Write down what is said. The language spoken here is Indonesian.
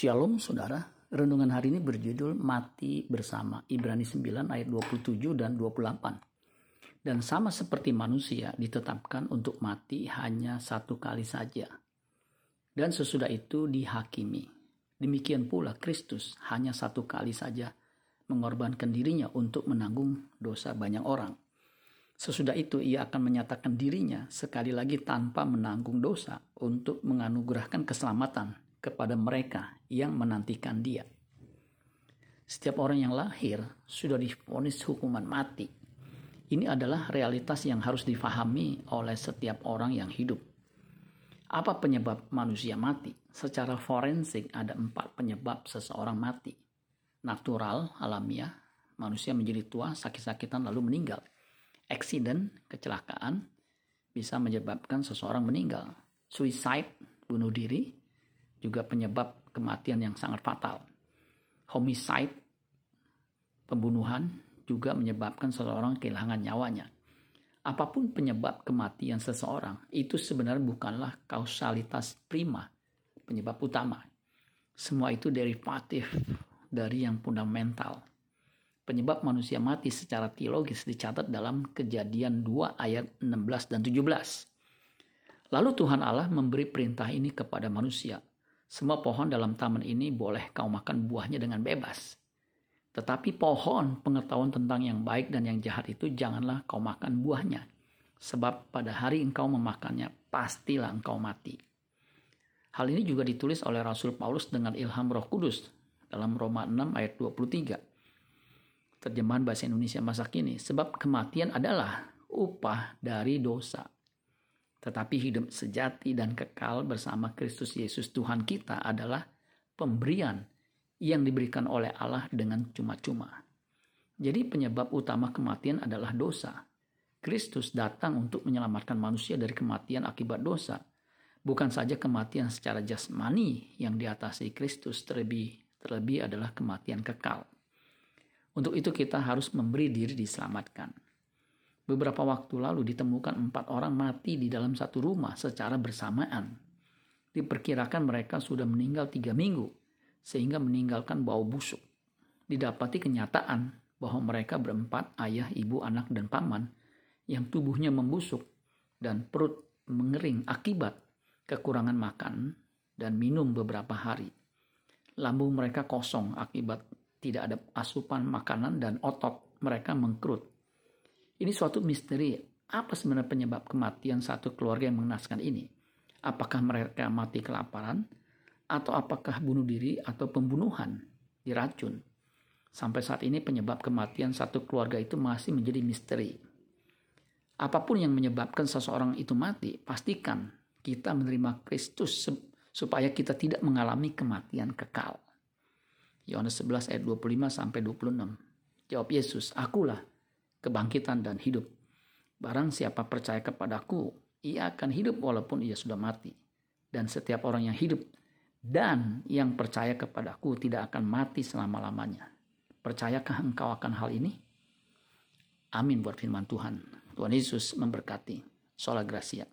Shalom saudara, renungan hari ini berjudul Mati Bersama, Ibrani 9 ayat 27 dan 28. Dan sama seperti manusia ditetapkan untuk mati hanya satu kali saja. Dan sesudah itu dihakimi. Demikian pula Kristus hanya satu kali saja mengorbankan dirinya untuk menanggung dosa banyak orang. Sesudah itu ia akan menyatakan dirinya sekali lagi tanpa menanggung dosa untuk menganugerahkan keselamatan kepada mereka yang menantikan dia. Setiap orang yang lahir sudah difonis hukuman mati. Ini adalah realitas yang harus difahami oleh setiap orang yang hidup. Apa penyebab manusia mati? Secara forensik ada empat penyebab seseorang mati. Natural, alamiah, manusia menjadi tua, sakit-sakitan lalu meninggal. Accident, kecelakaan, bisa menyebabkan seseorang meninggal. Suicide, bunuh diri, juga penyebab kematian yang sangat fatal. Homicide, pembunuhan, juga menyebabkan seseorang kehilangan nyawanya. Apa pun penyebab kematian seseorang, itu sebenarnya bukanlah kausalitas prima, penyebab utama. Semua itu derivatif dari yang fundamental. Penyebab manusia mati secara teologis dicatat dalam kejadian 2 ayat 16 dan 17. Lalu Tuhan Allah memberi perintah ini kepada manusia. Semua pohon dalam taman ini boleh kau makan buahnya dengan bebas. Tetapi pohon pengetahuan tentang yang baik dan yang jahat itu janganlah kau makan buahnya. Sebab pada hari engkau memakannya, pastilah engkau mati. Hal ini juga ditulis oleh Rasul Paulus dengan ilham roh kudus dalam Roma 6 ayat 23. Terjemahan bahasa Indonesia masa kini. Sebab kematian adalah upah dari dosa tetapi hidup sejati dan kekal bersama Kristus Yesus Tuhan kita adalah pemberian yang diberikan oleh Allah dengan cuma-cuma. Jadi penyebab utama kematian adalah dosa. Kristus datang untuk menyelamatkan manusia dari kematian akibat dosa. Bukan saja kematian secara jasmani yang diatasi Kristus terlebih terlebih adalah kematian kekal. Untuk itu kita harus memberi diri diselamatkan. Beberapa waktu lalu ditemukan empat orang mati di dalam satu rumah secara bersamaan. Diperkirakan mereka sudah meninggal tiga minggu, sehingga meninggalkan bau busuk. Didapati kenyataan bahwa mereka berempat, ayah, ibu, anak, dan paman, yang tubuhnya membusuk dan perut mengering akibat kekurangan makan dan minum beberapa hari. Lambung mereka kosong akibat tidak ada asupan makanan dan otot mereka mengkerut ini suatu misteri. Apa sebenarnya penyebab kematian satu keluarga yang mengenaskan ini? Apakah mereka mati kelaparan? Atau apakah bunuh diri atau pembunuhan diracun? Sampai saat ini penyebab kematian satu keluarga itu masih menjadi misteri. Apa pun yang menyebabkan seseorang itu mati, pastikan kita menerima Kristus supaya kita tidak mengalami kematian kekal. Yohanes 11 ayat 25 sampai 26. Jawab Yesus, akulah kebangkitan dan hidup. Barang siapa percaya kepadaku, ia akan hidup walaupun ia sudah mati. Dan setiap orang yang hidup dan yang percaya kepadaku tidak akan mati selama-lamanya. Percayakah engkau akan hal ini? Amin buat firman Tuhan. Tuhan Yesus memberkati. Sola Gracia.